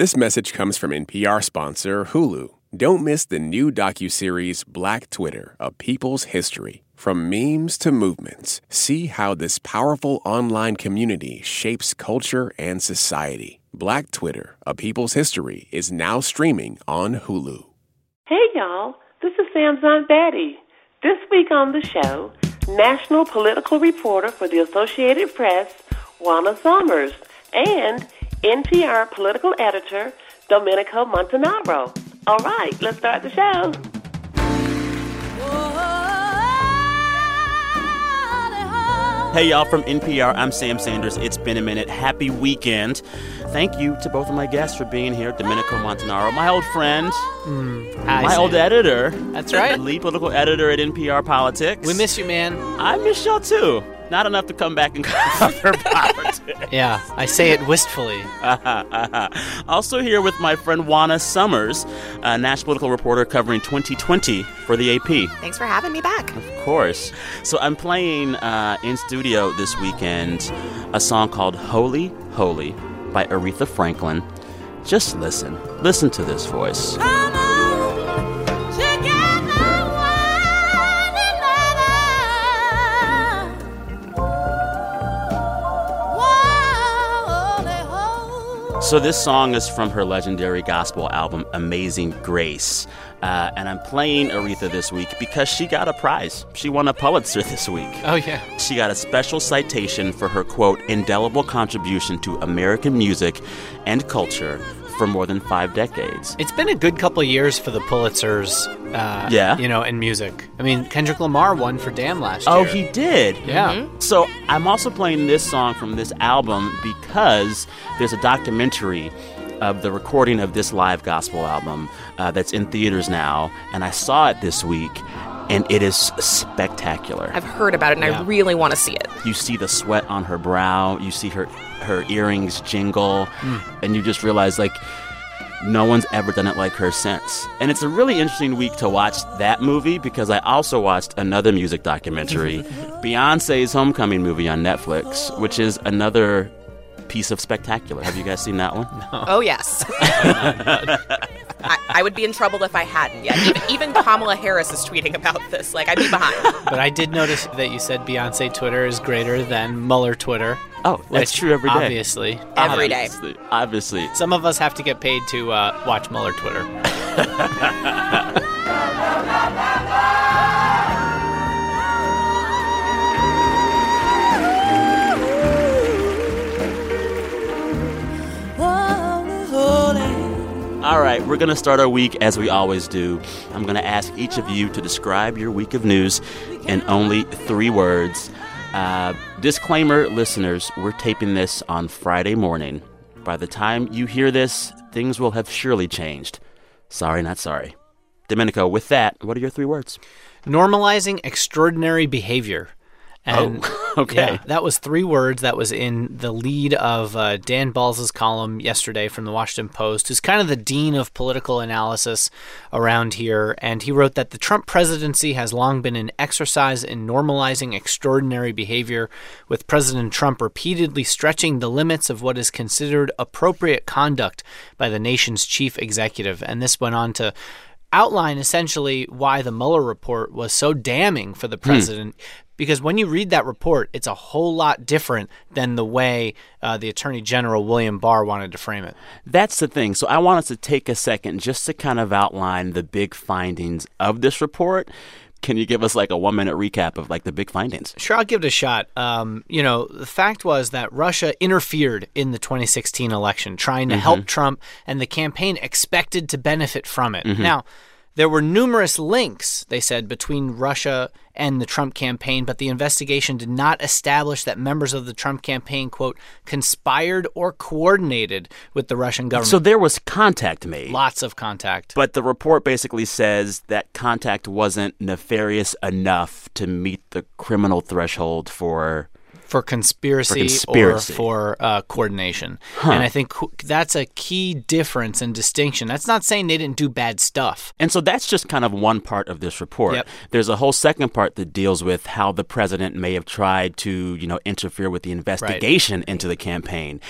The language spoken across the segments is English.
This message comes from NPR sponsor Hulu. Don't miss the new docuseries Black Twitter, A People's History. From memes to movements, see how this powerful online community shapes culture and society. Black Twitter, A People's History is now streaming on Hulu. Hey y'all, this is Sam's Aunt Betty. This week on the show, national political reporter for the Associated Press, Juana Summers, and NPR political editor, Domenico Montanaro. All right, let's start the show. Hey, y'all, from NPR, I'm Sam Sanders. It's been a minute. Happy weekend. Thank you to both of my guests for being here. Domenico Montanaro, my old friend, Hi, my Sam. old editor. That's right. Lead political editor at NPR Politics. We miss you, man. I miss y'all too. Not enough to come back and cover politics. Yeah, I say it wistfully. also here with my friend Juana Summers, a national political reporter covering 2020 for the AP. Thanks for having me back. Of course. So I'm playing uh, in studio this weekend a song called Holy, Holy by Aretha Franklin. Just listen. Listen to this voice. So this song is from her legendary gospel album Amazing Grace. Uh, and I'm playing Aretha this week because she got a prize. She won a Pulitzer this week. Oh, yeah. She got a special citation for her, quote, indelible contribution to American music and culture for more than five decades. It's been a good couple of years for the Pulitzers, uh, Yeah? you know, in music. I mean, Kendrick Lamar won for Damn last year. Oh, he did? Yeah. So I'm also playing this song from this album because there's a documentary of the recording of this live gospel album uh, that's in theaters now, and I saw it this week, and it is spectacular. I've heard about it and Yeah. I really want to see it. you see the sweat on her brow, you see her her earrings jingle, hmm. and you just realize like no one's ever done it like her since. And it's a really interesting week to watch that movie because I also watched another music documentary, Beyonce's Homecoming movie on Netflix, which is another piece of spectacular. Have you guys seen that one? Oh, yes. I, I would be in trouble if I hadn't yet. Even, even Kamala Harris is tweeting about this. Like, I'd be behind. But I did notice that you said Beyonce Twitter is greater than Mueller Twitter. Oh, that's which true every day. Obviously. Every day. Obviously. Obviously. Some of us have to get paid to uh, watch Mueller Twitter. All right, we're going to start our week as we always do. I'm going to ask each of you to describe your week of news in only three words. Uh, disclaimer, listeners, we're taping this on Friday morning. By the time you hear this, things will have surely changed. Sorry, not sorry. Domenico, with that, what are your three words? Normalizing extraordinary behavior. And Oh, okay. yeah, that was three words that was in the lead of uh, Dan Balz's column yesterday from the Washington Post, who's kind of the dean of political analysis around here. And he wrote that the Trump presidency has long been an exercise in normalizing extraordinary behavior, with President Trump repeatedly stretching the limits of what is considered appropriate conduct by the nation's chief executive. And this went on to outline essentially why the Mueller report was so damning for the president. Because when you read that report, it's a whole lot different than the way uh, the Attorney General William Barr wanted to frame it. That's the thing. So I want us to take a second just to kind of outline the big findings of this report. Can you give us like a one minute recap of like the big findings? Sure, I'll give it a shot. Um, you know, the fact was that Russia interfered in the 2016 election, trying to help Trump, and the campaign expected to benefit from it. Now, there were numerous links, they said, between Russia and the Trump campaign, but the investigation did not establish that members of the Trump campaign, quote, conspired or coordinated with the Russian government. So there was contact made. Lots of contact. But the report basically says that contact wasn't nefarious enough to meet the criminal threshold for for conspiracy, For conspiracy. or for uh, coordination. And I think that's a key difference and distinction. That's not saying they didn't do bad stuff. And so that's just kind of one part of this report. Yep. There's a whole second part that deals with how the president may have tried to, you know, interfere with the investigation into the campaign.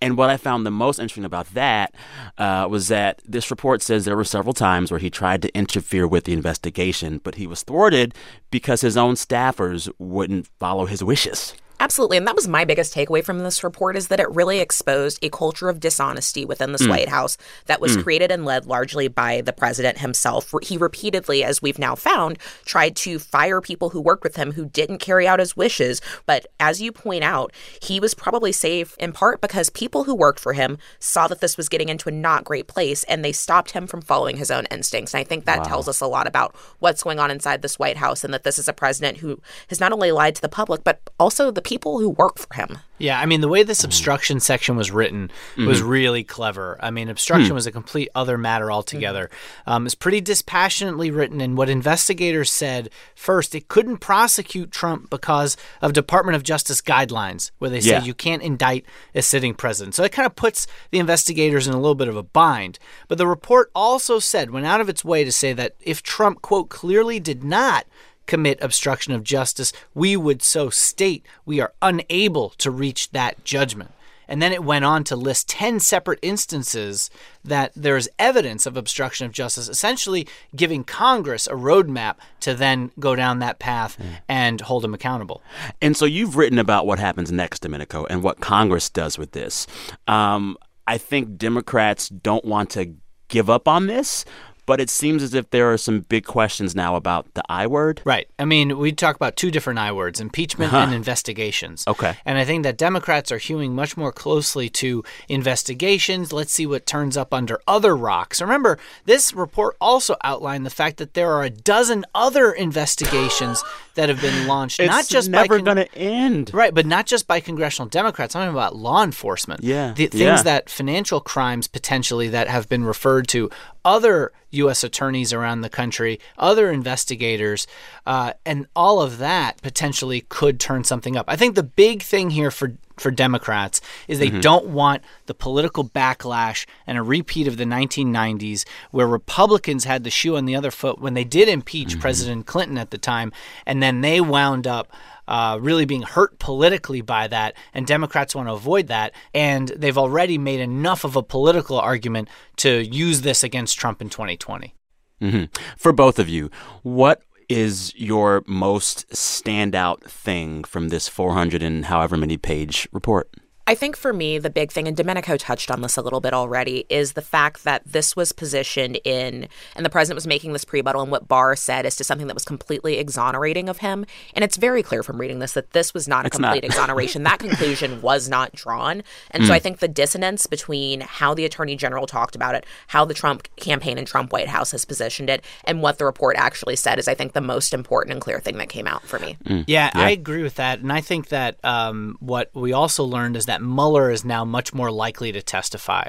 And what I found the most interesting about that uh, was that this report says there were several times where he tried to interfere with the investigation, but he was thwarted because his own staffers wouldn't follow his wishes. Absolutely. And that was my biggest takeaway from this report is that it really exposed a culture of dishonesty within this mm. White House that was mm. created and led largely by the president himself. He repeatedly, as we've now found, tried to fire people who worked with him who didn't carry out his wishes. But as you point out, he was probably safe in part because people who worked for him saw that this was getting into a not great place and they stopped him from following his own instincts. And I think that tells us a lot about what's going on inside this White House and that this is a president who has not only lied to the public, but also the people who work for him. Yeah, I mean, the way this obstruction section was written was mm-hmm. really clever. I mean, obstruction hmm. was a complete other matter altogether. Mm-hmm. Um, it's pretty dispassionately written, and what investigators said first, it couldn't prosecute Trump because of Department of Justice guidelines, where they Yeah. say you can't indict a sitting president. So it kind of puts the investigators in a little bit of a bind. But the report also said, went out of its way to say that if Trump, quote, clearly did not commit obstruction of justice, we would so state we are unable to reach that judgment. And then it went on to list 10 separate instances that there's evidence of obstruction of justice, essentially giving Congress a roadmap to then go down that path and hold them accountable. And so you've written about what happens next, Domenico, and what Congress does with this. Um, I think Democrats don't want to give up on this, but it seems as if there are some big questions now about the I word. Right. I mean, we talk about two different I words impeachment and investigations. Okay. And I think that Democrats are hewing much more closely to investigations. Let's see what turns up under other rocks. Remember, this report also outlined the fact that there are a dozen other investigations that have been launched, It's not just never con- going to end. Right, but not just by congressional Democrats. I'm talking about law enforcement. Yeah, The things yeah. that financial crimes potentially that have been referred to other U.S. attorneys around the country, other investigators, uh, and all of that potentially could turn something up. I think the big thing here for for Democrats is they don't want the political backlash and a repeat of the 1990s where Republicans had the shoe on the other foot when they did impeach President Clinton at the time, and then they wound up uh, really being hurt politically by that, and Democrats want to avoid that. And they've already made enough of a political argument to use this against Trump in 2020. For both of you, what is your most standout thing from this 400 and however many page report? I think for me, the big thing, and Domenico touched on this a little bit already, is the fact that this was positioned in, and the president was making this prebuttal, and what Barr said as to something that was completely exonerating of him. And it's very clear from reading this that this was not a It's not. complete exoneration. that conclusion was not drawn. And so I think the dissonance between how the attorney general talked about it, how the Trump campaign and Trump White House has positioned it, and what the report actually said is, I think, the most important and clear thing that came out for me. Yeah, I agree with that. And I think that um, what we also learned is that Mueller is now much more likely to testify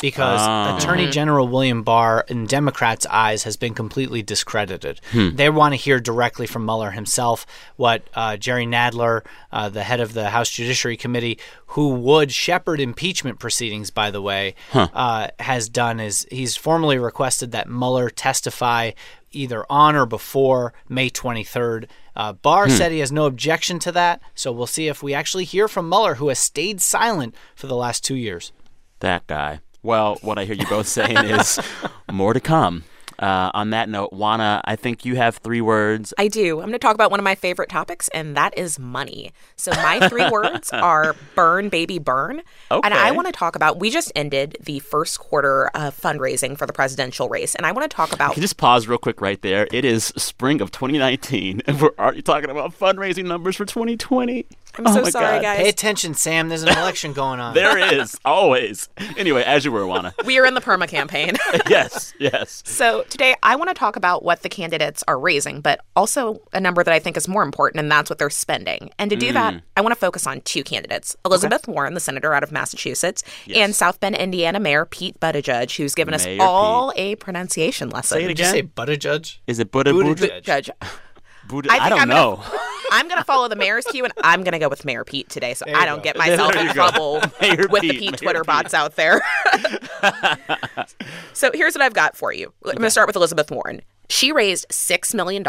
because Attorney General William Barr, in Democrats' eyes, has been completely discredited. They want to hear directly from Mueller himself what uh, Jerry Nadler, uh, the head of the House Judiciary Committee, who would shepherd impeachment proceedings, by the way, uh, has done is he's formally requested that Mueller testify either on or before May 23rd. Uh, Barr said he has no objection to that, so we'll see if we actually hear from Mueller, who has stayed silent for the last two years. That guy. Well, what I hear you both saying is more to come. Uh, on that note, Juana, I think you have three words. I do. I'm going to talk about one of my favorite topics, and that is money. So, my three words are burn, baby, burn. Okay. And I want to talk about, we just ended the first quarter of fundraising for the presidential race. And I want to talk about Can just pause real quick right there? It is spring of 2019, and we're already talking about fundraising numbers for 2020. I'm Oh so my sorry, God. guys. Pay attention, Sam. There's an election going on. There is, always. Anyway, as you were, Juana. we are in the perma campaign. yes, yes. So today I want to talk about what the candidates are raising, but also a number that I think is more important, and that's what they're spending. And to do Mm. that, I want to focus on two candidates Elizabeth Warren, the senator out of Massachusetts, and South Bend, Indiana Mayor Pete Buttigieg, who's given us Mayor all a pronunciation lesson. Say it Did you again. say Buttigieg? Is it Buddha Buddha? Judge. Buddha? I I, don't gonna- know. I'm going to follow the mayor's cue, and I'm going to go with Mayor Pete today, so I don't go. get myself in trouble Mayor with the Pete, Pete Mayor Twitter Pete. bots out there. so here's what I've got for you. I'm going to start with Elizabeth Warren. She raised $6 million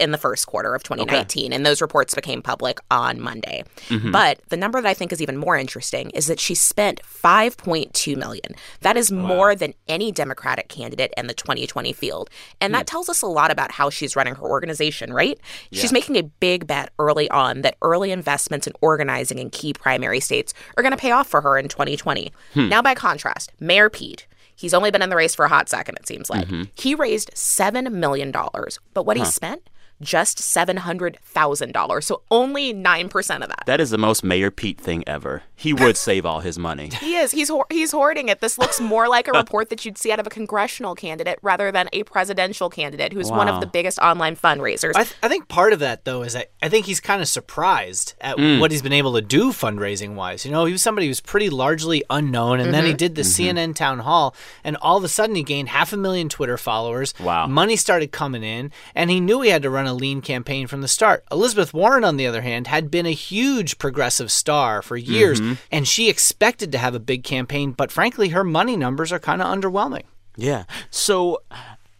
in the first quarter of 2019, and those reports became public on Monday. Mm-hmm. But the number that I think is even more interesting is that she spent 5.2 million. That is more than any Democratic candidate in the 2020 field. And Hmm. that tells us a lot about how she's running her organization, right? She's making a big bet early on that early investments in organizing in key primary states are going to pay off for her in 2020. Hmm. Now, by contrast, Mayor Pete. He's only been in the race for a hot second, it seems like. Mm-hmm. He raised $7 million, but what he spent? Just $700,000. So only 9% of that. That is the most Mayor Pete thing ever. He would save all his money. He is. He's hoard- he's hoarding it. This looks more like a report that you'd see out of a congressional candidate rather than a presidential candidate who's one of the biggest online fundraisers. I, th- I think part of that though is that I think he's kind of surprised at Mm. what he's been able to do fundraising wise. You know, he was somebody who's pretty largely unknown, and then he did the Mm-hmm. CNN town hall, and all of a sudden he gained half a million Twitter followers. Wow. money started coming in, and he knew he had to run a lean campaign from the start. Elizabeth Warren, on the other hand, had been a huge progressive star for years, Mm-hmm. and she expected to have a big campaign, but frankly, her money numbers are kind of underwhelming. Yeah. So,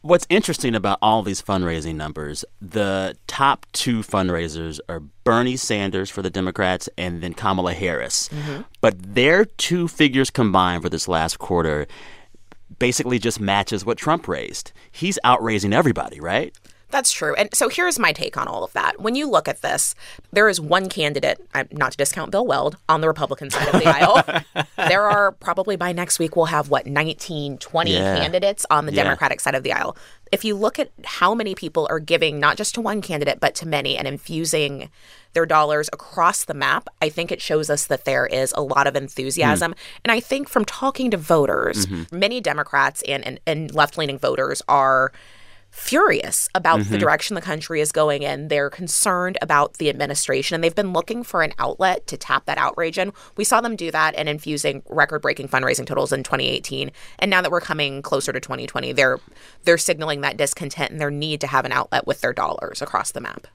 what's interesting about all these fundraising numbers, the top two fundraisers are Bernie Sanders for the Democrats and then Kamala Harris. But their two figures combined for this last quarter basically just matches what Trump raised. He's outraising everybody, right? That's true. And so here's my take on all of that. When you look at this, there is one candidate, uh, not to discount Bill Weld, on the Republican side of the aisle. There are probably by next week, we'll have what, 19, 20 Yeah. candidates on the Yeah. Democratic side of the aisle. If you look at how many people are giving not just to one candidate, but to many and infusing their dollars across the map, I think it shows us that there is a lot of enthusiasm. Hmm. And I think from talking to voters, mm-hmm. many Democrats and, and, and left leaning voters are furious about the direction the country is going in. They're concerned about the administration and they've been looking for an outlet to tap that outrage in. We saw them do that and infusing record-breaking fundraising totals in 2018. And now that we're coming closer to 2020, they're they're signaling that discontent and their need to have an outlet with their dollars across the map.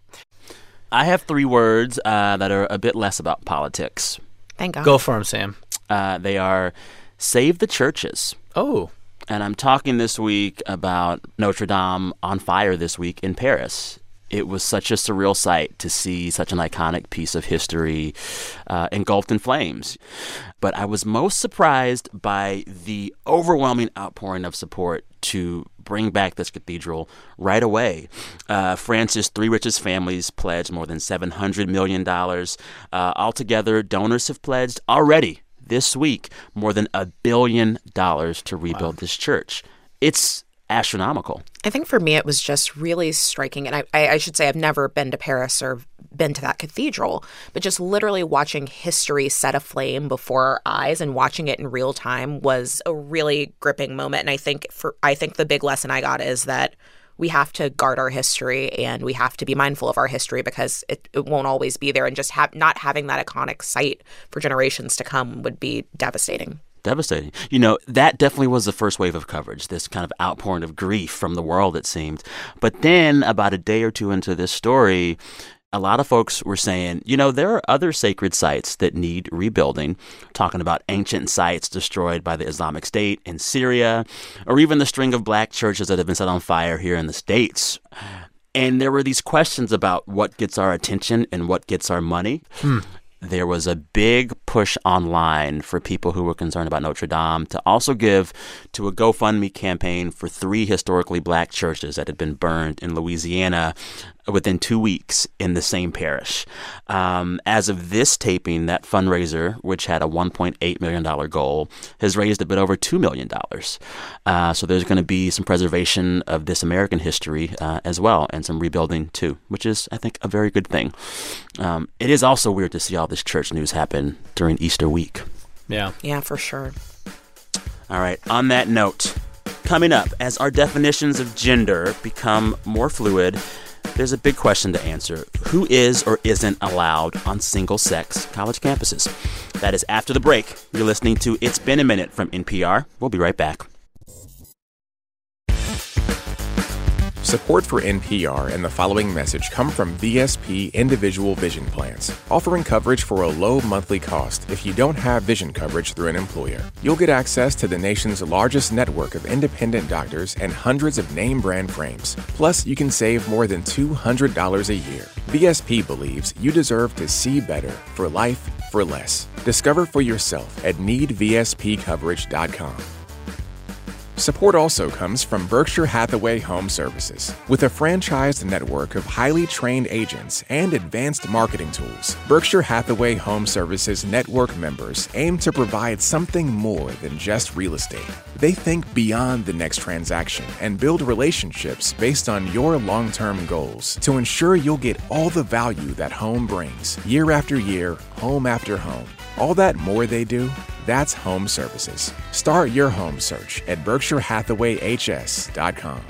I have three words uh, that are a bit less about politics. Thank God. Go for them, Sam. Uh, they are save the churches. Oh, And I'm talking this week about Notre Dame on fire this week in Paris. It was such a surreal sight to see such an iconic piece of history uh, engulfed in flames. But I was most surprised by the overwhelming outpouring of support to bring back this cathedral right away. Uh, France's three richest families pledged more than $700 million. Uh, altogether, donors have pledged already this week more than a billion dollars to rebuild this church. It's astronomical. I think for me, it was just really striking. And I, I, I should say, I've never been to Paris or been to that cathedral, but just literally watching history set aflame before our eyes and watching it in real time was a really gripping moment. And I think for I think the big lesson I got is that we have to guard our history and we have to be mindful of our history because it, it won't always be there. And just have not having that iconic site for generations to come would be devastating. Devastating. You know, that definitely was the first wave of coverage, this kind of outpouring of grief from the world, it seemed. But then, about a day or two into this story, a lot of folks were saying, you know, there are other sacred sites that need rebuilding, talking about ancient sites destroyed by the Islamic State in Syria, or even the string of black churches that have been set on fire here in the States. And there were these questions about what gets our attention and what gets our money. Hmm. There was a big push online for people who were concerned about Notre Dame to also give to a GoFundMe campaign for three historically black churches that had been burned in Louisiana within two weeks in the same parish. Um, as of this taping, that fundraiser, which had a $1.8 million goal, has raised a bit over $2 million. Uh, so there's going to be some preservation of this American history uh, as well and some rebuilding too, which is, I think, a very good thing. Um, it is also weird to see all this church news happen during Easter week. yeah. Yeah, for sure. All right, on that note, coming up, as our definitions of gender become more fluid, there's a big question to answer. Who is or isn't allowed on single sex college campuses? That is after the break. You're listening to It's Been a Minute from NPR. We'll be right back. Support for NPR and the following message come from VSP Individual Vision Plans, offering coverage for a low monthly cost if you don't have vision coverage through an employer. You'll get access to the nation's largest network of independent doctors and hundreds of name brand frames. Plus, you can save more than $200 a year. VSP believes you deserve to see better for life for less. Discover for yourself at needvspcoverage.com. Support also comes from Berkshire Hathaway Home Services. With a franchised network of highly trained agents and advanced marketing tools, Berkshire Hathaway Home Services network members aim to provide something more than just real estate. They think beyond the next transaction and build relationships based on your long term goals to ensure you'll get all the value that home brings, year after year, home after home. All that more they do, that's home services. Start your home search at berkshirehathawayhs.com.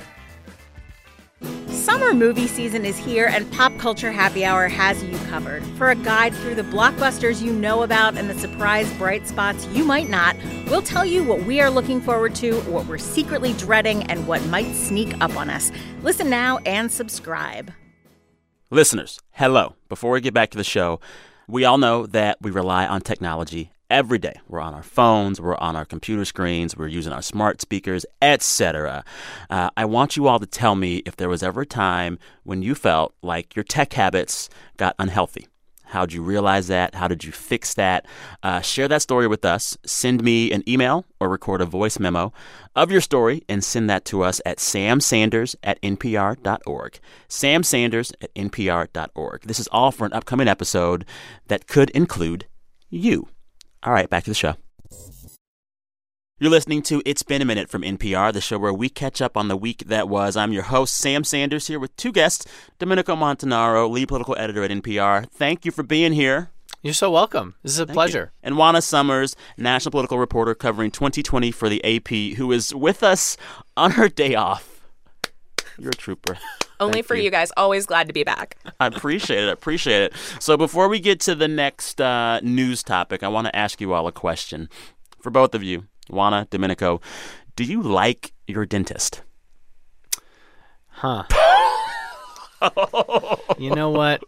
Summer movie season is here, and Pop Culture Happy Hour has you covered. For a guide through the blockbusters you know about and the surprise bright spots you might not, we'll tell you what we are looking forward to, what we're secretly dreading, and what might sneak up on us. Listen now and subscribe. Listeners, hello. Before we get back to the show, we all know that we rely on technology every day. We're on our phones, we're on our computer screens, we're using our smart speakers, etc. Uh, I want you all to tell me if there was ever a time when you felt like your tech habits got unhealthy. How'd you realize that? How did you fix that? Uh, share that story with us. Send me an email or record a voice memo of your story and send that to us at samsanders at npr.org. Sam Sanders at npr.org. This is all for an upcoming episode that could include you. All right, back to the show. You're listening to It's Been a Minute from NPR, the show where we catch up on the week that was. I'm your host, Sam Sanders, here with two guests Domenico Montanaro, lead political editor at NPR. Thank you for being here. You're so welcome. This is a Thank pleasure. You. And Juana Summers, national political reporter covering 2020 for the AP, who is with us on her day off. You're a trooper. Only Thank for you. guys. Always glad to be back. I appreciate it. I appreciate it. So before we get to the next uh, news topic, I want to ask you all a question. For both of you, Juana, Domenico, do you like your dentist? Huh. you know what?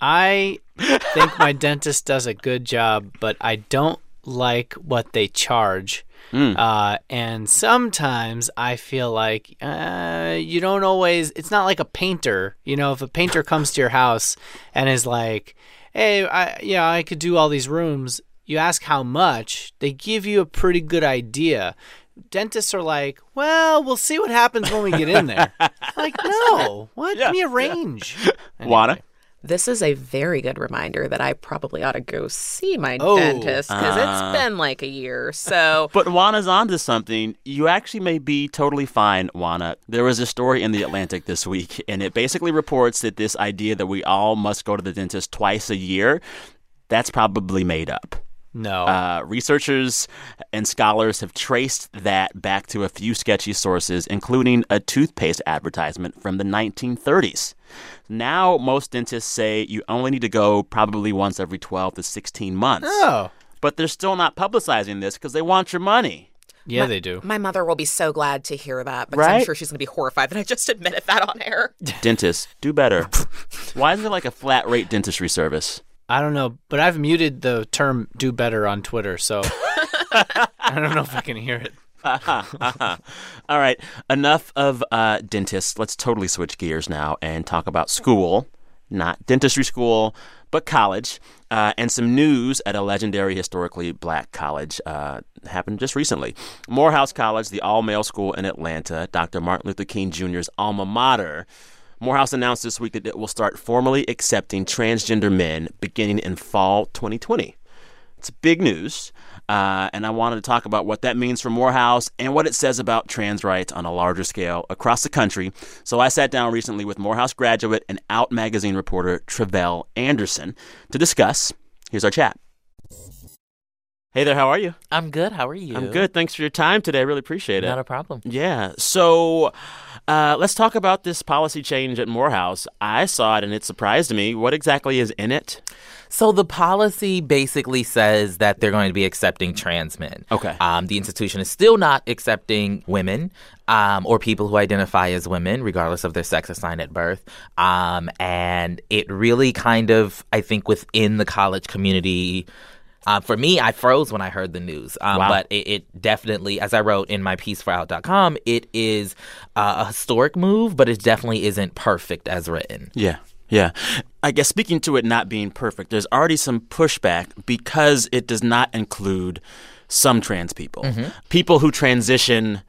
I think my dentist does a good job, but I don't like what they charge. Mm. Uh, and sometimes I feel like uh, you don't always, it's not like a painter. You know, if a painter comes to your house and is like, hey, I, yeah, I could do all these rooms, you ask how much, they give you a pretty good idea. Dentists are like, well, we'll see what happens when we get in there. like, no, what? Yeah, Give me a range. Yeah. Anyway. Juana? This is a very good reminder that I probably ought to go see my oh, dentist because uh, it's been like a year. So, but Juana's onto something. You actually may be totally fine, Juana. There was a story in the Atlantic this week, and it basically reports that this idea that we all must go to the dentist twice a year, that's probably made up. No. Uh, researchers and scholars have traced that back to a few sketchy sources, including a toothpaste advertisement from the 1930s. Now, most dentists say you only need to go probably once every 12 to 16 months. Oh. But they're still not publicizing this because they want your money. Yeah, my, they do. My mother will be so glad to hear that because right? I'm sure she's going to be horrified that I just admitted that on air. Dentists, do better. Why is there like a flat rate dentistry service? I don't know, but I've muted the term "do better" on Twitter, so I don't know if I can hear it. All right, enough of uh, dentists. Let's totally switch gears now and talk about school, not dentistry school, but college, uh, and some news at a legendary historically black college uh, happened just recently. Morehouse College, the all-male school in Atlanta, Dr. Martin Luther King Jr.'s alma mater Morehouse announced this week that it will start formally accepting transgender men beginning in fall 2020. It's big news, uh, and I wanted to talk about what that means for Morehouse and what it says about trans rights on a larger scale across the country. So I sat down recently with Morehouse graduate and Out magazine reporter Tre'vell Anderson to discuss. Here's our chat. Hey there, how are you? I'm good. How are you? I'm good. Thanks for your time today. I really appreciate it. Not a problem. Yeah. So uh, let's talk about this policy change at Morehouse. I saw it and it surprised me. What exactly is in it? So the policy basically says that they're going to be accepting trans men. Okay. Um, the institution is still not accepting women um, or people who identify as women, regardless of their sex assigned at birth. Um, and it really kind of, I think, within the college community. Uh, for me, I froze when I heard the news. Um, Wow. But it, it definitely, as I wrote in my piece for Out.com, it is uh, a historic move, but it definitely isn't perfect as written. Yeah. Yeah. I guess speaking to it not being perfect, there's already some pushback because it does not include some trans people. Mm-hmm. People who transition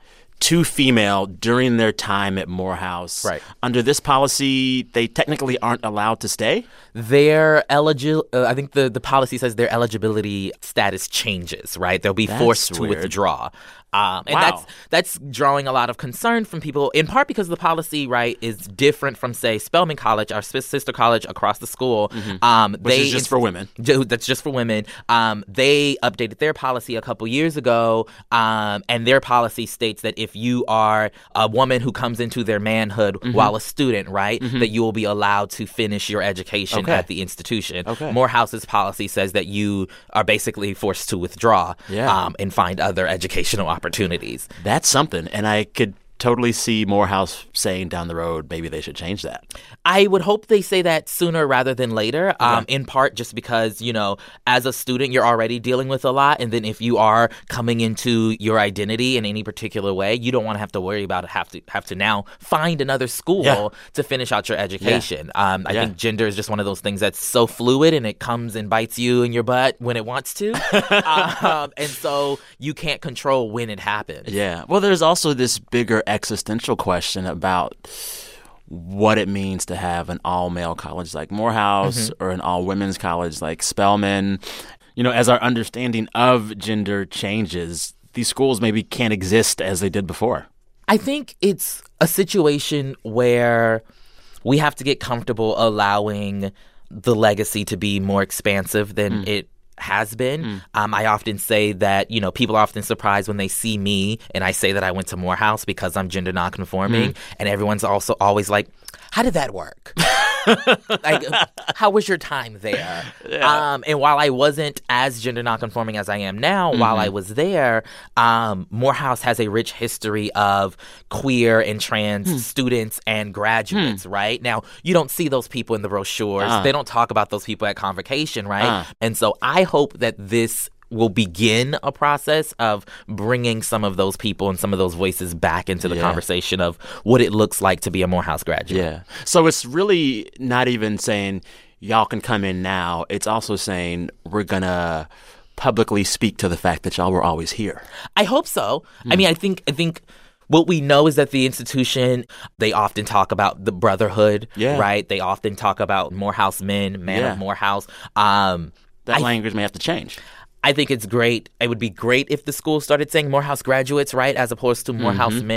to female during their time at Morehouse. Right. Under this policy, they technically aren't allowed to stay. their eligible uh, i think the, the policy says their eligibility status changes right they'll be That's forced to weird. withdraw um, and Wow. that's that's drawing a lot of concern from people in part because the policy right is different from say spelman college our sister college across the school um, Mm-hmm. Which they is just for women. That's just for women. Um, they updated their policy a couple years ago, um, and their policy states that if you are a woman who comes into their manhood Mm-hmm. while a student, right, that you will be allowed to finish your education Okay. at the institution. Okay. Morehouse's policy says that you are basically forced to withdraw Yeah. um, and find other educational opportunities. That's something. And I could totally see Morehouse saying down the road maybe they should change that. I would hope they say that sooner rather than later. Um, in part just because you know, as a student, you're already dealing with a lot, and then if you are coming into your identity in any particular way, you don't want to have to worry about it. Have to have to now find another school Yeah. to finish out your education. Um, I Yeah. think gender is just one of those things that's so fluid, and it comes and bites you in your butt when it wants to, um, and so you can't control when it happens. Yeah. Well, there's also this bigger existential question about what it means to have an all male college like Morehouse mm-hmm. or an all women's college like Spelman. You know, as our understanding of gender changes, these schools maybe can't exist as they did before. I think it's a situation where we have to get comfortable allowing the legacy to be more expansive than mm. it has been. Um, I often say that, you know, people are often surprised when they see me and I say that I went to Morehouse because I'm gender nonconforming. And everyone's also always like, how did that work? like, how was your time there? Um, and while I wasn't as gender nonconforming as I am now, while I mm-hmm. was there, um, Morehouse has a rich history of queer and trans hmm. students and graduates. Hmm. Right now, you don't see those people in the brochures. They uh-huh. don't talk about those people at convocation, right? Uh-huh. And so I hope that this will begin a process of bringing some of those people and some of those voices back into the Yeah. conversation of what it looks like to be a Morehouse graduate. Yeah. So it's really not even saying y'all can come in now. It's also saying we're going to publicly speak to the fact that y'all were always here. I hope so. Hmm. I mean, I think I think what we know is that the institution they often talk about the brotherhood, Yeah. right? They often talk about Morehouse men, man Yeah. of Morehouse. Um, That I- language may have to change. I think it's great. It would be great if the school started saying Morehouse graduates, right, as opposed to Morehouse Mm-hmm.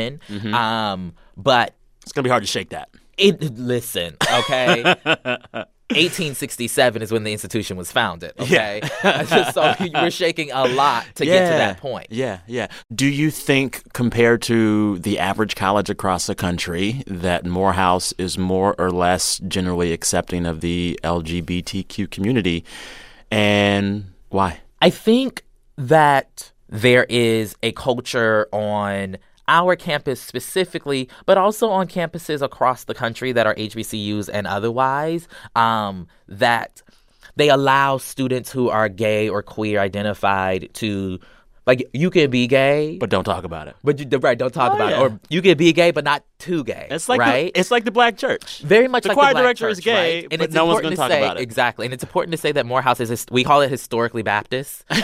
men. Um, but It's going to be hard to shake that. it listen, okay. 1867 is when the institution was founded. Okay, so we're shaking a lot to get to that point. Yeah, yeah. Do you think, compared to the average college across the country, that Morehouse is more or less generally accepting of the LGBTQ community? And why? I think that there is a culture on our campus specifically, but also on campuses across the country that are HBCUs and otherwise, um, that they allow students who are gay or queer identified to. Like you can be gay, But don't talk about it. but you, right, don't talk Oh, about yeah. it. Or you can be gay, but not too gay. It's like right. the, it's like the black church. Very much the like choir the black director is gay, right? and but it's no one's going to talk say, about it. Exactly, and it's important to say that Morehouse is we call it historically Baptist, um,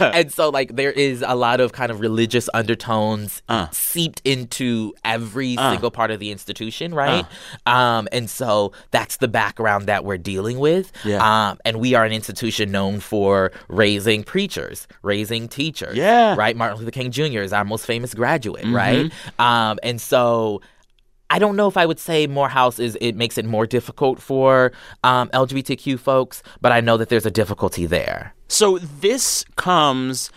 and so like there is a lot of kind of religious undertones Uh. seeped into every Uh. single part of the institution, right? Um, and so that's the background that we're dealing with. Yeah. Um, and we are an institution known for raising preachers, raising teachers. Yeah. Right. Martin Luther King Jr. is our most famous graduate, Mm-hmm. right? Um, and so I don't know if I would say Morehouse is it makes it more difficult for um, LGBTQ folks, but I know that there's a difficulty there. So this comes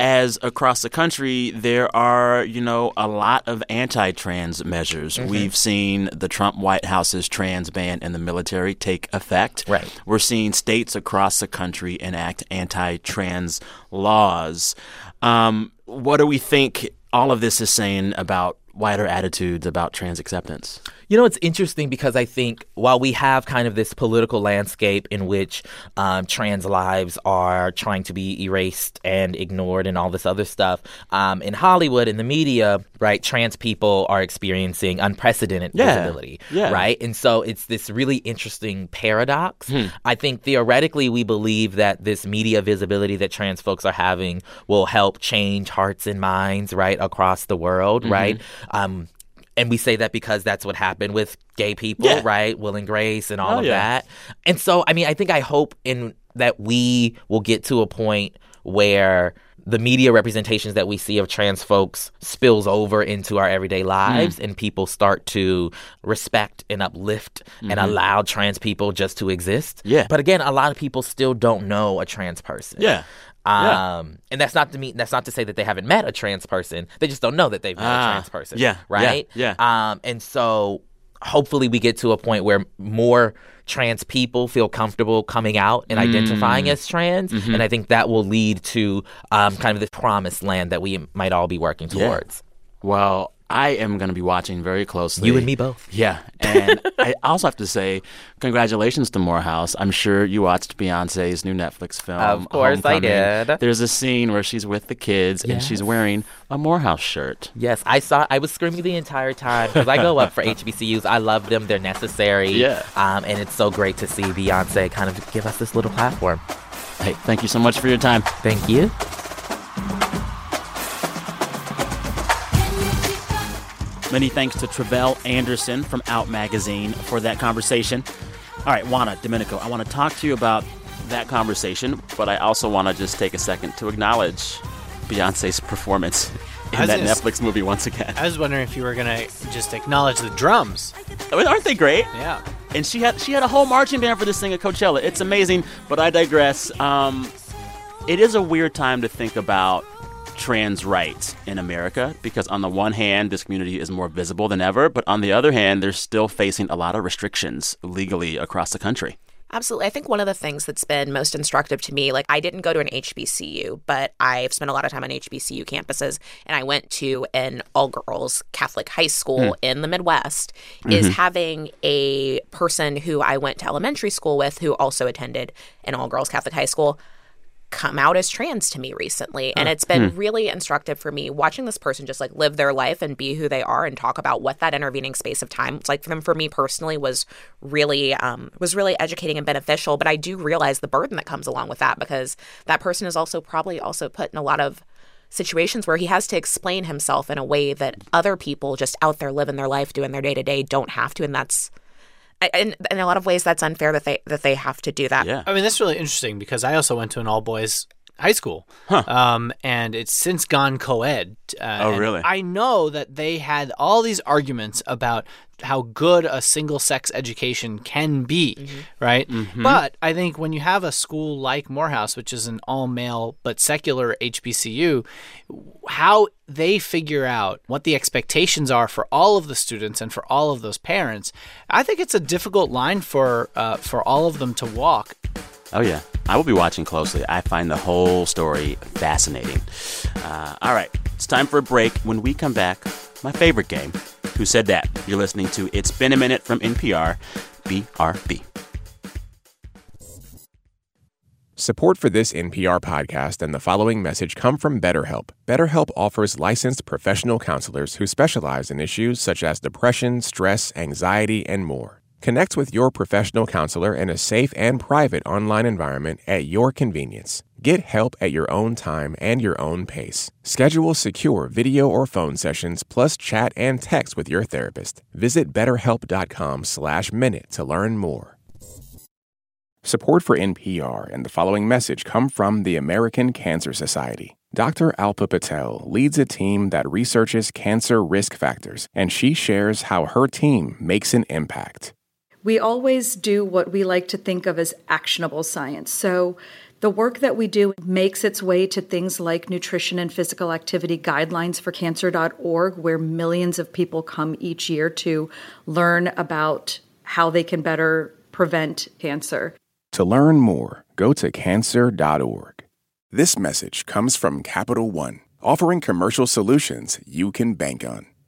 as across the country there are, you know, a lot of anti-trans measures. Mm-hmm. We've seen the Trump White House's trans ban in the military take effect. Right. We're seeing states across the country enact anti-trans laws. Um, what do we think all of this is saying about wider attitudes about trans acceptance? You know, it's interesting because I think while we have kind of this political landscape in which um, trans lives are trying to be erased and ignored and all this other stuff, um, in Hollywood, in the media, right, trans people are experiencing unprecedented Yeah. visibility, Yeah. right? And so it's this really interesting paradox. Hmm. I think theoretically, we believe that this media visibility that trans folks are having will help change hearts and minds, right, across the world, Mm-hmm. right? Um, and we say that because that's what happened with gay people, Yeah. right? Will and Grace and all Oh, of yeah. that. And so, I mean, I think I hope in that we will get to a point where the media representations that we see of trans folks spills over into our everyday lives Mm. and people start to respect and uplift and allow trans people just to exist. Mm-hmm. Yeah. But again, a lot of people still don't know a trans person. Yeah. Um, Yeah. and that's not to mean that's not to say that they haven't met a trans person. They just don't know that they've met Ah, a trans person. yeah, yeah, Right? yeah. Um, and so hopefully we get to a point where more trans people feel comfortable coming out and Mm. identifying as trans. Mm-hmm. And I think that will lead to um, kind of this promised land that we might all be working Yeah. towards. Well, I am going to be watching very closely. You and me both. Yeah. And I also have to say, congratulations to Morehouse. I'm sure you watched Beyonce's new Netflix film. Of course I did. There's a scene where she's with the kids and she's wearing a Morehouse shirt. Yes, I saw. I was screaming the entire time because I go up for HBCUs. I love them; they're necessary. Yeah. Um, and it's so great to see Beyonce kind of give us this little platform. Hey, thank you so much for your time. Thank you. Many thanks to Tre'vell Anderson from Out Magazine for that conversation. All right, Juana, Domenico, I want to talk to you about that conversation, but I also want to just take a second to acknowledge Beyonce's performance in that gonna Netflix movie once again. I was wondering if you were gonna just acknowledge the drums. I mean, aren't they great? Yeah. And she had she had a whole marching band for this thing at Coachella. It's amazing, but I digress. Um, it is a weird time to think about trans rights in America because on the one hand, this community is more visible than ever, but on the other hand, they're still facing a lot of restrictions legally across the country. Absolutely. I think one of the things that's been most instructive to me, like I didn't go to an HBCU, but I've spent a lot of time on HBCU campuses and I went to an all girls Catholic high school hmm. in the Midwest, is mm-hmm. having a person who I went to elementary school with who also attended an all girls Catholic high school come out as trans to me recently. And it's been really instructive for me watching this person just like live their life and be who they are and talk about what that intervening space of time it's like for them. For me personally was really um was really educating and beneficial. But i do realize the burden that comes along with that because that person is also probably also put in a lot of situations where he has to explain himself in a way that other people just out there living their life doing their day to day don't have to. And that's in, in a lot of ways that's unfair that they that they have to do that Yeah. I mean, that's really interesting because I also went to an all boys high school, um, and it's since gone co-ed. Uh, Oh, really? I know that they had all these arguments about how good a single sex education can be, right? But I think when you have a school like Morehouse, which is an all male but secular HBCU, how they figure out what the expectations are for all of the students and for all of those parents, I think it's a difficult line for uh, for all of them to walk. Oh, yeah. I will be watching closely. I find the whole story fascinating. Uh, all right, it's time for a break. When we come back, my favorite game, Who Said That? You're listening to It's Been a Minute from NPR, BRB. Support for this NPR podcast and the following message come from BetterHelp. BetterHelp offers licensed professional counselors who specialize in issues such as depression, stress, anxiety, and more. Connect with your professional counselor in a safe and private online environment at your convenience. Get help at your own time and your own pace. Schedule secure video or phone sessions plus chat and text with your therapist. Visit betterhelp.com/minute to learn more. Support for NPR and the following message come from the American Cancer Society. Dr. Alpa Patel leads a team that researches cancer risk factors, and she shares how her team makes an impact. We always do what we like to think of as actionable science. So, The work that we do makes its way to things like nutrition and physical activity guidelines for cancer.org, where millions of people come each year to learn about how they can better prevent cancer. To learn more, go to cancer.org. This message comes from Capital One, offering commercial solutions you can bank on.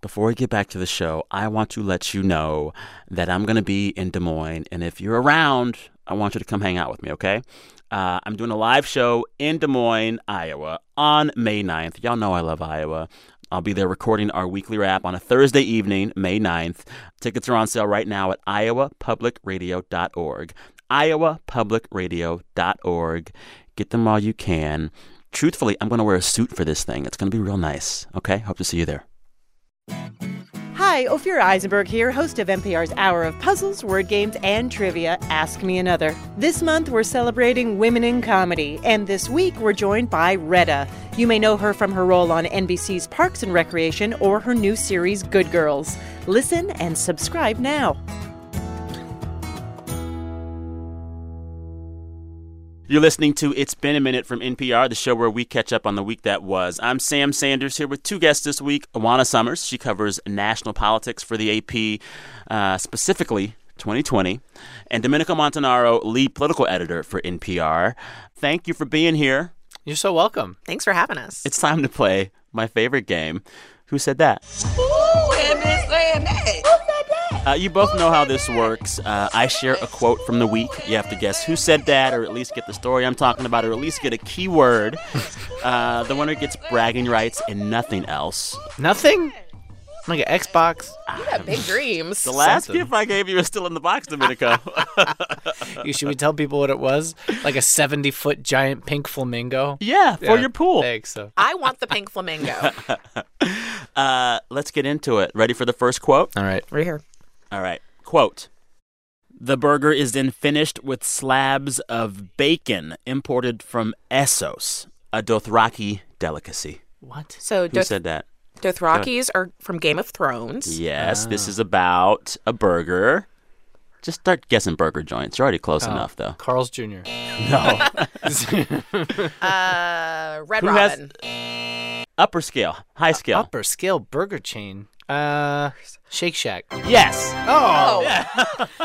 before we get back to the show, I want to let you know that I'm going to be in Des Moines. And if you're around, I want you to come hang out with me, okay? Uh, I'm doing a live show in Des Moines, Iowa on May 9th. Y'all know I love Iowa. I'll be there recording our weekly wrap on a Thursday evening, May 9th. Tickets are on sale right now at iowapublicradio.org. iowapublicradio.org. Get them while you can. Truthfully, I'm going to wear a suit for this thing. It's going to be real nice. Okay? Hope to see you there. Hi, Ophira Eisenberg here, host of NPR's Hour of Puzzles, Word Games, and Trivia Ask Me Another. This month we're celebrating women in comedy, and this week we're joined by Retta. You may know her from her role on NBC's Parks and Recreation or her new series Good Girls. Listen and subscribe now. You're listening to It's Been a Minute from NPR, the show where we catch up on the week that was. I'm Sam Sanders here with two guests this week. Juana Summers, she covers national politics for the AP, uh, specifically 2020, and Domenico Montanaro, lead political editor for NPR. Thank you for being here. You're so welcome. Thanks for having us. It's time to play my favorite game. Who said that? Ooh, and been saying. Who said that? Uh, you both know how this works. Uh, I share a quote from the week. You have to guess who said that, or at least get the story I'm talking about, or at least get a keyword. Uh, the winner gets bragging rights and nothing else. Nothing? Like an Xbox? You got big dreams. The last Something. gift I gave you is still in the box, Domenico. You- Should we tell people what it was? Like a 70 foot giant pink flamingo? yeah, for your pool. Thanks. So. I want the pink flamingo. Uh, let's get into it. Ready for the first quote? All right. right here. All right. Quote The burger is then finished with slabs of bacon imported from Essos, a Dothraki delicacy. What? So Who Doth- said that? Dothrakis are from Game of Thrones. Yes, this is about a burger. Just start guessing burger joints. You're already close Oh, enough, though. Carl's Jr. No. Uh, Red Who has- Robin. Upper scale, high scale. Upper scale burger chain. Uh, Shake Shack. Yes. Oh,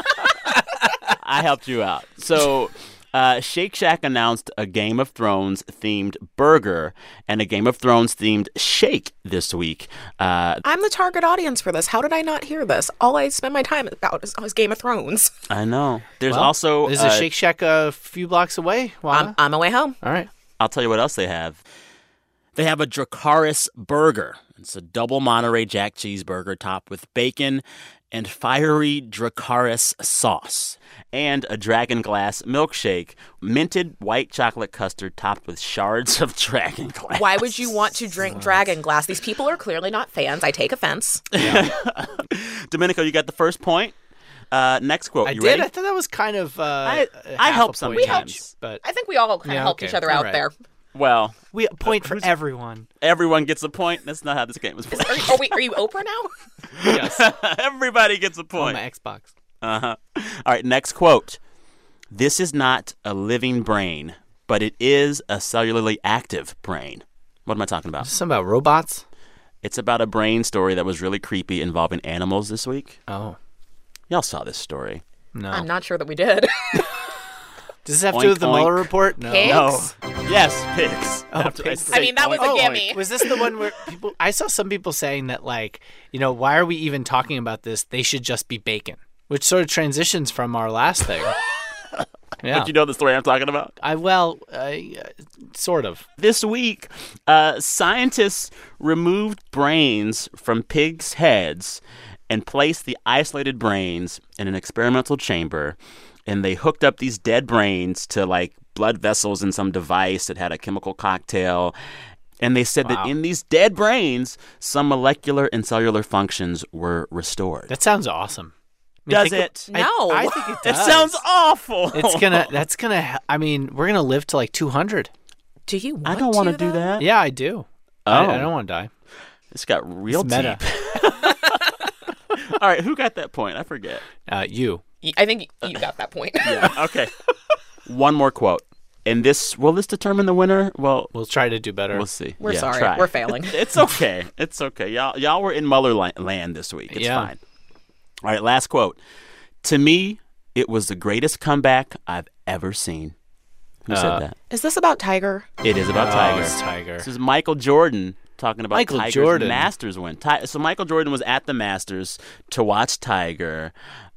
I helped you out. So, uh, Shake Shack announced a Game of Thrones themed burger and a Game of Thrones themed shake this week. Uh, I'm the target audience for this. How did I not hear this? All I spend my time about is, is Game of Thrones. I know. There's Well, also. There's uh, a Shake Shack a few blocks away. Wow. I'm on my way home. All right. I'll tell you what else they have. They have a Dracarys burger. It's a double Monterey Jack cheeseburger topped with bacon and fiery Dracarys sauce, and a dragon glass milkshake, minted white chocolate custard topped with shards of dragon glass. Why would you want to drink dragon glass? These people are clearly not fans. I take offense. Domenico, you got the first point. Uh, next quote. I you did. ready? I thought that was kind of. Uh, I- a I half help a some- we help chance, but I think we all kind of helped okay. each other All out right. there. Well, we a point for everyone. everyone gets a point. That's not how this game is played. Are, are we? Are you Oprah now? Yes. Everybody gets a on point. my Xbox. Uh huh. All right, next quote. This is not a living brain, but it is a cellularly active brain. What am I talking about? Something about robots. It's about a brain story that was really creepy involving animals this week. Oh Y'all saw this story. no. I'm not sure that we did. Does this have to do with the oink. Mueller report? No. Pigs? No. Yes, pigs. After pigs. I mean, that was a oink, gimme. oink. Was this the one where people? I saw some people saying that, like, you know, why are we even talking about this? They should just be bacon, which sort of transitions from our last thing. yeah. But you know the story I'm talking about? I well, uh, sort of. This week, uh, scientists removed brains from pigs' heads and placed the isolated brains in an experimental chamber. And they hooked up these dead brains to like blood vessels in some device that had a chemical cocktail. And they said Wow. that in these dead brains, some molecular and cellular functions were restored. That sounds awesome. I mean, Does think- it? I- No. I, think it does. It sounds awful. It's gonna. That's gonna. I mean, we're gonna live to like 200. Do you want I don't want to to do that. Yeah, I do. Oh, I, I don't want to die. It's got real It's meta. deep. All right, who got that point? I forget. Uh, you. Y- I think you got that point. Yeah. Okay. One more quote. And this will this determine the winner? Well, We'll try to do better. we'll see. We're Yeah, sorry. try. We're failing. It's okay. It's okay. Y'all y'all were in Mueller land this week. It's Yeah. fine. All right, last quote. To me, it was the greatest comeback I've ever seen. Who Uh, said that? Is this about Tiger? It is about Oh, Tiger. it's Tiger. This is Michael Jordan talking about Michael Tiger's Jordan. Masters win. Ti- so Michael Jordan was at the Masters to watch Tiger.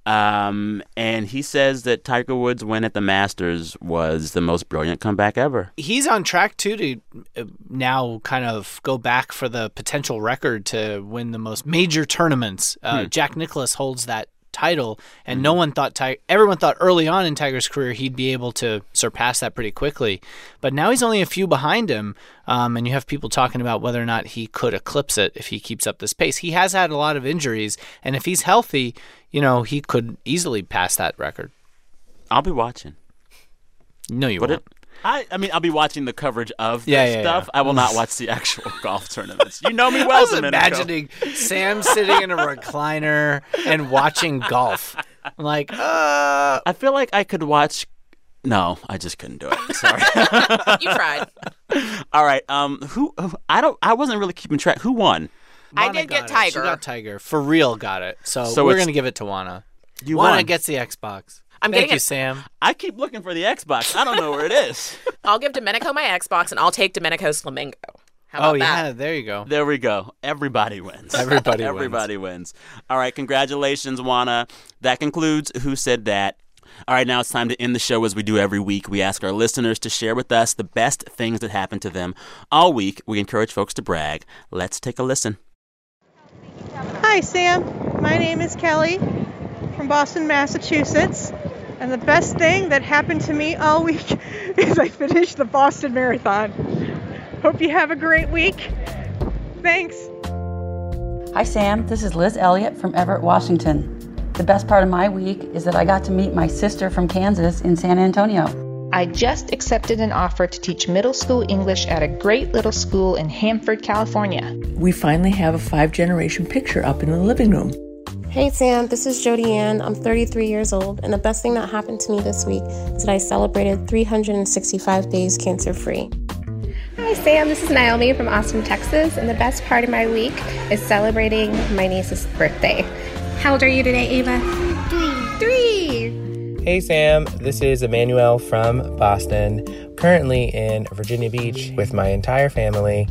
Um, and he says that Tiger Woods' win at the Masters was the most brilliant comeback ever. He's on track too to uh, now kind of go back for the potential record to win the most major tournaments. Uh, Jack Nicklaus holds that title, and no one thought Tiger. Everyone thought early on in Tiger's career he'd be able to surpass that pretty quickly, but now he's only a few behind him. Um, and you have people talking about whether or not he could eclipse it if he keeps up this pace. He has had a lot of injuries, and if he's healthy, you know he could easily pass that record. I'll be watching. No, you But won't. it, I, I mean, I'll be watching the coverage of the Yeah, yeah, stuff. yeah. I will not watch the actual golf tournaments. You know me I well, was Domenico. imagining Sam sitting in a recliner and watching golf. I'm like, uh, I feel like I could watch. No, I just couldn't do it. Sorry. You tried. All right. Um, who? I don't. I wasn't really keeping track. Who won? I did get got it. She Tiger. got Tiger. For real got it. So, So we're it's- going to give it to Juana. You Juana won. gets the Xbox. I'm Thank getting you, it. Sam. I keep looking for the Xbox. I don't know where it is. I'll give Domenico my Xbox and I'll take Domenico's Flamingo. How Oh, yeah. that? There you go. There we go. Everybody wins. Everybody wins. Everybody wins. All right. Congratulations, Juana. That concludes Who Said That. All right, now it's time to end the show as we do every week. We ask our listeners to share with us the best things that happened to them all week. We encourage folks to brag. Let's take a listen. Hi, Sam. My name is Kelly from Boston, Massachusetts. And the best thing that happened to me all week is I finished the Boston Marathon. Hope you have a great week. Thanks. Hi, Sam. This is Liz Elliott from Everett, Washington. The best part of my week is that I got to meet my sister from Kansas in San Antonio. I just accepted an offer to teach middle school English at a great little school in Hanford, California. We finally have a five generation picture up in the living room. Hey Sam, this is Jody Ann. I'm 33 years old, and the best thing that happened to me this week is that I celebrated 365 days cancer free. Hi, Sam. This is Naomi from Austin, Texas, and the best part of my week is celebrating my niece's birthday. How old are you today, Ava? Three. Three. Hey Sam, this is Emmanuel from Boston, currently in Virginia Beach with my entire family.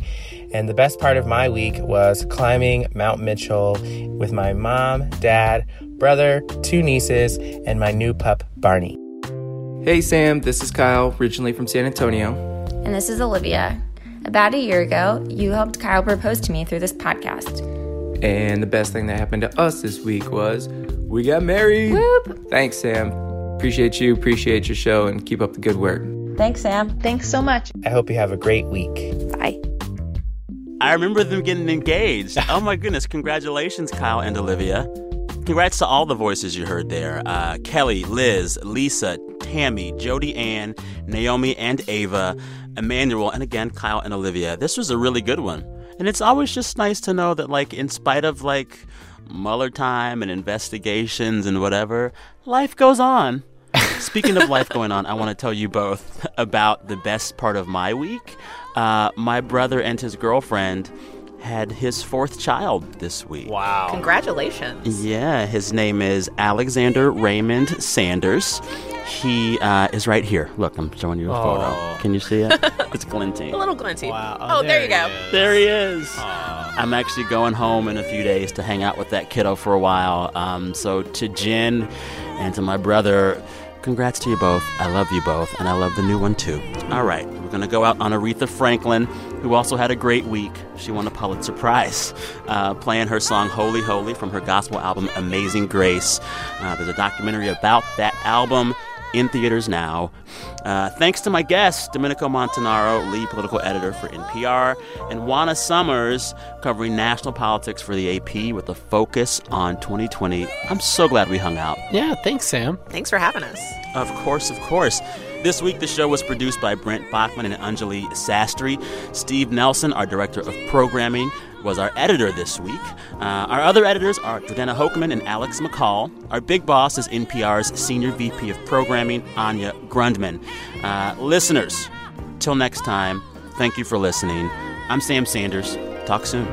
And the best part of my week was climbing Mount Mitchell with my mom, dad, brother, two nieces, and my new pup, Barney. Hey Sam, this is Kyle, originally from San Antonio. And this is Olivia. About a year ago, you helped Kyle propose to me through this podcast. And the best thing that happened to us this week was we got married. Whoop! Thanks, Sam. Appreciate you, appreciate your show, and keep up the good work. Thanks, Sam. Thanks so much. I hope you have a great week. Bye. I remember them getting engaged. Oh my goodness. Congratulations, Kyle and Olivia. Congrats to all the voices you heard there uh, Kelly, Liz, Lisa, Tammy, Jody Ann, Naomi, and Ava, Emmanuel, and again, Kyle and Olivia. This was a really good one. And it's always just nice to know that, like, in spite of, like, Mueller time and investigations and whatever, life goes on. Speaking of life going on, I want to tell you both about the best part of my week. Uh, my brother and his girlfriend had his fourth child this week. Wow. Congratulations. Yeah, his name is Alexander Raymond Sanders. He uh, is right here. Look, I'm showing you a photo. Oh. Can you see it? It's glinting. A little glinty. Wow. Oh, there, you go. There he is. I'm actually going home in a few days to hang out with that kiddo for a while. Um, so to Jen and to my brother, congrats to you both. I love you both, and I love the new one too. All right, we're gonna go out on Aretha Franklin, who also had a great week. She won a Pulitzer Prize, uh, playing her song "Holy Holy" from her gospel album "Amazing Grace." Uh, there's a documentary about that album. In theaters now. Uh, thanks to my guest, Domenico Montanaro, lead political editor for NPR, and Juana Summers, covering national politics for the AP with a focus on 2020. I'm so glad we hung out. Yeah, thanks, Sam. Thanks for having us. Of course, of course. This week, the show was produced by Brent Baughman and Anjuli Sastry. Steve Nelson, our director of programming, was our editor this week. Uh, our other editors are Jordana Hochman and Alex McCall. Our big boss is NPR's senior VP of programming, Anya Grundmann. Uh, listeners, till next time, thank you for listening. I'm Sam Sanders. Talk soon.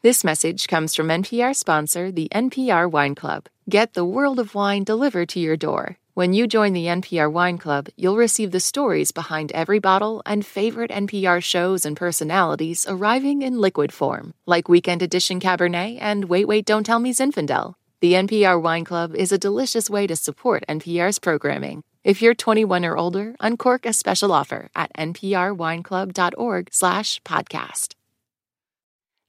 This message comes from NPR sponsor, the NPR Wine Club. Get the world of wine delivered to your door. When you join the NPR Wine Club, you'll receive the stories behind every bottle and favorite NPR shows and personalities arriving in liquid form, like Weekend Edition Cabernet and Wait Wait Don't Tell Me Zinfandel. The NPR Wine Club is a delicious way to support NPR's programming. If you're 21 or older, uncork a special offer at nprwineclub.org/podcast.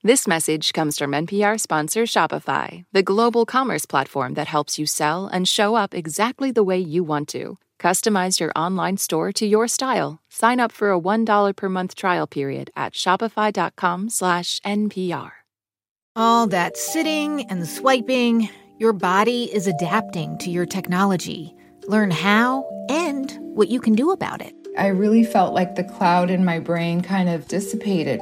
This message comes from NPR sponsor Shopify, the global commerce platform that helps you sell and show up exactly the way you want to. Customize your online store to your style. Sign up for a $1 per month trial period at shopify.com/npr. All that sitting and swiping, your body is adapting to your technology. Learn how and what you can do about it. I really felt like the cloud in my brain kind of dissipated.